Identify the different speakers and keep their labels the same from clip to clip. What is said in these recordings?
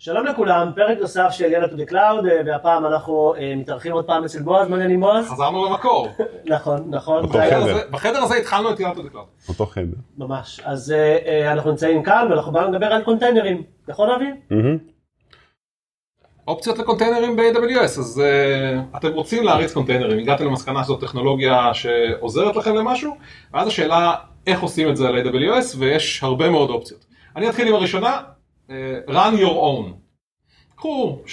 Speaker 1: שלום לכולם, פרק נוסף של Yell at the Cloud, והפעם אנחנו אה, מתארחים עוד פעם אצל בועז, מה העניינים בועז?
Speaker 2: חזרנו למקור.
Speaker 1: נכון, נכון.
Speaker 2: בחדר הזה- התחלנו את Yell at the Cloud.
Speaker 3: אותו חדר.
Speaker 1: ממש. אז אה, אה, אנחנו נמצאים כאן ואנחנו באנו לדבר על קונטיינרים, נכון אבי?
Speaker 2: אופציות לקונטיינרים ב-AWS, אז אה, אתם רוצים להריץ קונטיינרים, הגעתם למסקנה שזו טכנולוגיה שעוזרת לכם למשהו, ואז השאלה איך עושים את זה על AWS, ויש הרבה מאוד אופציות. אני אתחיל עם הראשונה, run your own. קחו אה,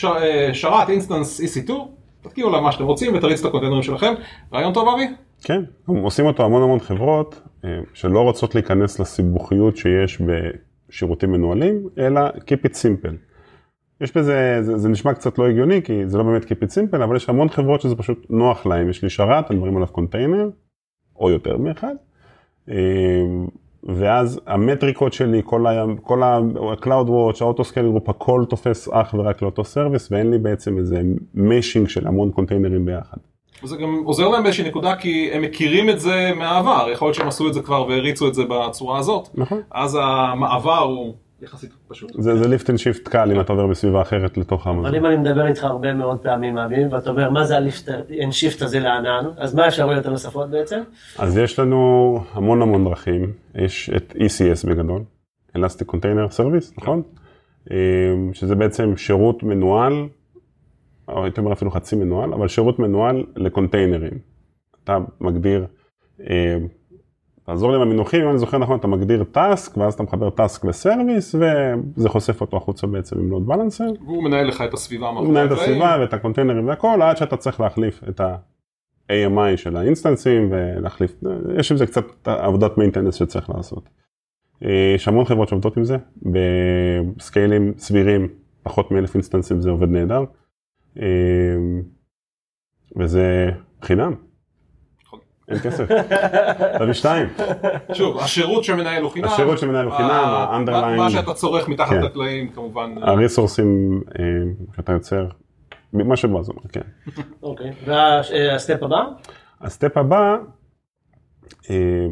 Speaker 2: שרת instance EC2, תתקיעו לה מה שאתם רוצים ותריץ את הקונטיינרים שלכם. רעיון טוב אבי?
Speaker 3: כן, עושים אותו המון המון חברות אה, שלא רוצות להיכנס לסיבוכיות שיש בשירותים מנוהלים, אלא keep it simple. יש בזה, זה, זה נשמע קצת לא הגיוני, כי זה לא באמת keep it simple, אבל יש המון חברות שזה פשוט נוח להם. יש לי שרת, אני מרים עליו קונטיינר, או יותר מאחד, אה, ואז המטריקות שלי, כל ה-Cloud Watch, ה auto scale group, הכל תופס אך ורק לאותו service, ואין לי בעצם איזה meshing של המון קונטיינרים ביחד.
Speaker 2: וזה גם עוזר להם באיזושהי נקודה כי הם מכירים את זה מהעבר, יכול להיות שהם עשו את זה כבר והריצו את זה בצורה הזאת,
Speaker 3: נכון.
Speaker 2: אז המעבר הוא יחסית פשוט.
Speaker 3: זה, זה lift and shift קל אם אתה עובר בסביבה אחרת לתוך
Speaker 1: אבל
Speaker 3: אמזון.
Speaker 1: אם אני מדבר איתך הרבה מאוד פעמים אבי, ואתה אומר מה זה ה lift and shift הזה לענן, אז מה האפשרויות הנוספות בעצם?
Speaker 3: אז יש לנו המון המון דרכים, יש את ECS בגדול, Elastic Container Service, נכון? אה, שזה בעצם שירות מנוהל, או הייתי אומר אפילו חצי מנוהל, אבל שירות מנוהל לקונטיינרים. אתה מגדיר, אה, תעזור לי עם המינוחים, אם אני זוכר נכון, אתה מגדיר task, ואז אתה מחבר task ל service, וזה חושף אותו החוצה בעצם עם load balancer.
Speaker 2: והוא מנהל לך את הסביבה.
Speaker 3: הוא מנהל את הסביבה ואת הקונטיינרים והכל, עד שאתה צריך להחליף את ה-AMI של האינסטנסים ולהחליף, יש עם זה קצת עבודת maintenance שצריך לעשות. אה, יש המון חברות שעובדות עם זה, בסקיילים סבירים, פחות מאלף אינסטנסים זה עובד נהדר. אה, וזה חינם. אין כסף, תביא שתיים.
Speaker 2: שוב, השירות שמנהל הוא חינם.
Speaker 3: השירות שמנהל הוא חינם,
Speaker 2: ה-
Speaker 3: ה-underlying-
Speaker 2: מה שאתה צורך מתחת
Speaker 3: כן.
Speaker 2: לקלעים כמובן.
Speaker 3: הריסורסים אה, שאתה יוצר, מה שבועז אומר, כן.
Speaker 1: אוקיי. וה step הבא?
Speaker 3: ה step הבא, אה,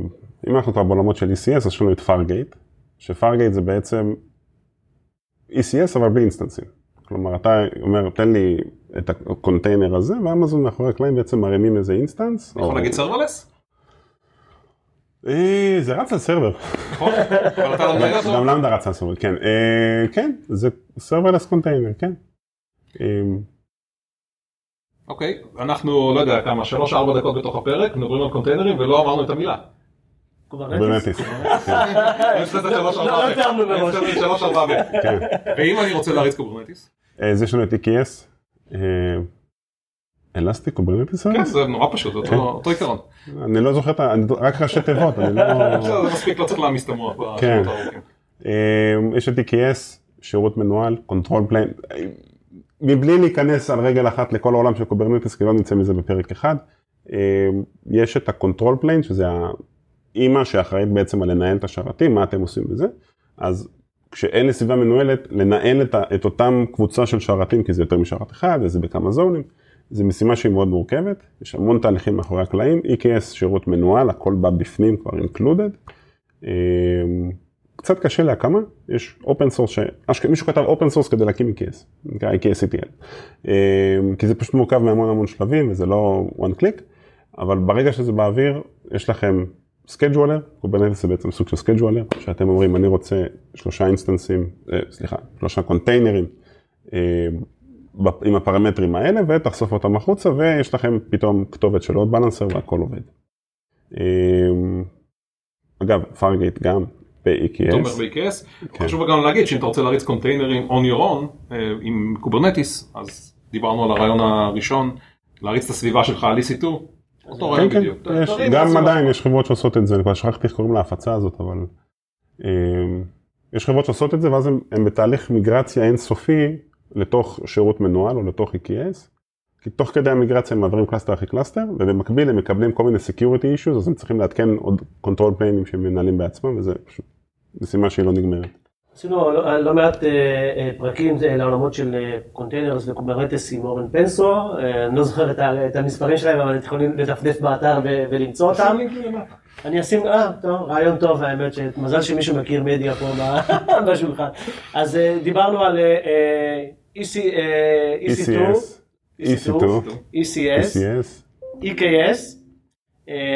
Speaker 3: אם אנחנו כבר בעולמות של ECS, אז יש לנו את Fargate, ש Fargate זה בעצם ECS אבל בלי אינסטנסים. כלומר, אתה אומר, תן לי את הקונטיינר הזה, ואמזון מאחורי הקלעים בעצם מרימים איזה instance.
Speaker 2: יכול
Speaker 3: או-
Speaker 2: להגיד serverless?
Speaker 3: אה, זה רץ על server.
Speaker 2: נכון? לא?
Speaker 3: גם Lambda רץ על server, כן. אה, כן, זה serverless container, כן. אה,
Speaker 2: אוקיי, אנחנו לא יודע כמה, שלוש ארבע דקות בתוך הפרק, מדברים על קונטיינרים ולא אמרנו את המילה. Kubernetes. שלוש ארבע
Speaker 1: לא
Speaker 2: ו-
Speaker 3: כן.
Speaker 2: ואם אני רוצה להריץ Kubernetes?
Speaker 3: אז יש לנו את EKS, Elastic Kubernetes
Speaker 2: כן, זה נורא פשוט, זה אותו- עיקרון.
Speaker 3: אני לא זוכר את ה... רק ראשי תיבות, אני לא...
Speaker 2: בסדר, זה מספיק, לא צריך להעמיס את המוח
Speaker 3: כן. אה, יש את EKS, שירות מנוהל, control plane, מבלי להיכנס על רגל אחת לכל העולם של Kubernetes, כי לא נצא מזה בפרק אחד, אה, יש את ה control plane, שזה האימא שאחראית בעצם על לנהל את השרתים, מה אתם עושים בזה, אז כשאין לי סביבה מנוהלת, לנהל את, את אותם קבוצה של שרתים, כי זה יותר משרת אחד, וזה בכמה זונים, זו משימה שהיא מאוד מורכבת, יש המון תהליכים מאחורי הקלעים, EKS שירות מנוהל, הכל בא בפנים, כבר included. אה, קצת קשה להקמה, יש open source, מישהו כתב open source כדי להקים EKS, נקרא EKS CTL, אה, כי זה פשוט מורכב מהמון המון שלבים וזה לא one click, אבל ברגע שזה באוויר, יש לכם scheduler, Kubernetes זה בעצם סוג של scheduler, שאתם אומרים אני רוצה שלושה instanceים, אה, סליחה, שלושה containerים אה, עם הפרמטרים האלה ותחשוף אותם החוצה ויש לכם פתאום כתובת של load balancer והכל עובד. אה, אגב, Fargate גם ב-EKS.
Speaker 2: תומך ב-EKS.
Speaker 3: כן.
Speaker 2: חשוב גם להגיד שאם אתה רוצה להריץ containerים on your own אה, עם Kubernetes, אז דיברנו על הרעיון הראשון, להריץ את הסביבה שלך על EC2, אותו
Speaker 3: כן,
Speaker 2: רעיון
Speaker 3: כן,
Speaker 2: בדיוק.
Speaker 3: יש,
Speaker 2: תרים
Speaker 3: גם עדיין. יש חברות שעושות את זה, אני כבר שכחתי איך קוראים להפצה הזאת, אבל אה, יש חברות שעושות את זה ואז הם, הם בתהליך מיגרציה אינסופי לתוך שירות מנוהל או לתוך EKS, כי תוך כדי המיגרציה הם מעבירים cluster אחרי cluster, ובמקביל הם מקבלים כל מיני security issues, אז הם צריכים לעדכן עוד control plane'ים שהם מנהלים בעצמם, וזה פשוט משימה שהיא לא נגמרת.
Speaker 1: עשינו לא, לא מעט אה, אה, פרקים אה, לעולמות של containers ו Kubernetes עם אורן פנסו, אני לא זוכר את, המספרים שלהם, אבל אתם יכולים לדפדף באתר ולמצוא אותם. אני אשים, אה, טוב, רעיון טוב האמת, מזל שמישהו מכיר מדיה פה בשולחן. אז דיברנו על אה, אה, EC, אה, EC2,
Speaker 3: EC2,
Speaker 1: ECS, EKS,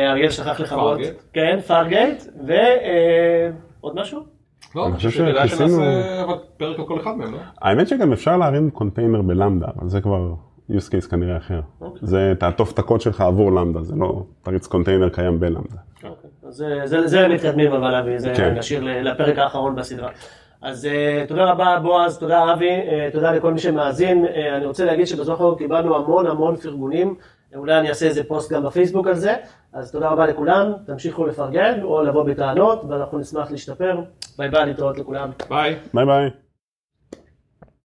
Speaker 1: אריאל שכח לכבות. כן, Fargate, ועוד משהו?
Speaker 2: לא,
Speaker 3: אני חושב שכיסינו-
Speaker 2: פרק על כל אחד מהם, לא?
Speaker 3: האמת שגם אפשר להרים container ב Lambda, אבל זה כבר use case כנראה אחר.
Speaker 1: אוקיי.
Speaker 3: זה תעטוף את הקוד שלך עבור Lambda, זה לא תריץ קונטיינר קיים ב Lambda.
Speaker 1: אוקיי, אז זה- זה- זה מתקדמים אבל אבי, זה
Speaker 3: כן.
Speaker 1: נשאיר לפרק האחרון בסדרה. אז אה, תודה רבה בועז, תודה אבי, אה, תודה לכל מי שמאזין. אה, אני רוצה להגיד שבזמן האחרון קיבלנו המון המון פרגונים, אולי אני אעשה איזה פוסט גם בפייסבוק על זה, אז תודה רבה לכולם, תמשיכו לפרגן או לבוא בטענות, ואנחנו נשמח להשתפר. ביי ביי, להתראות לכולם.
Speaker 2: ביי.
Speaker 3: ביי ביי.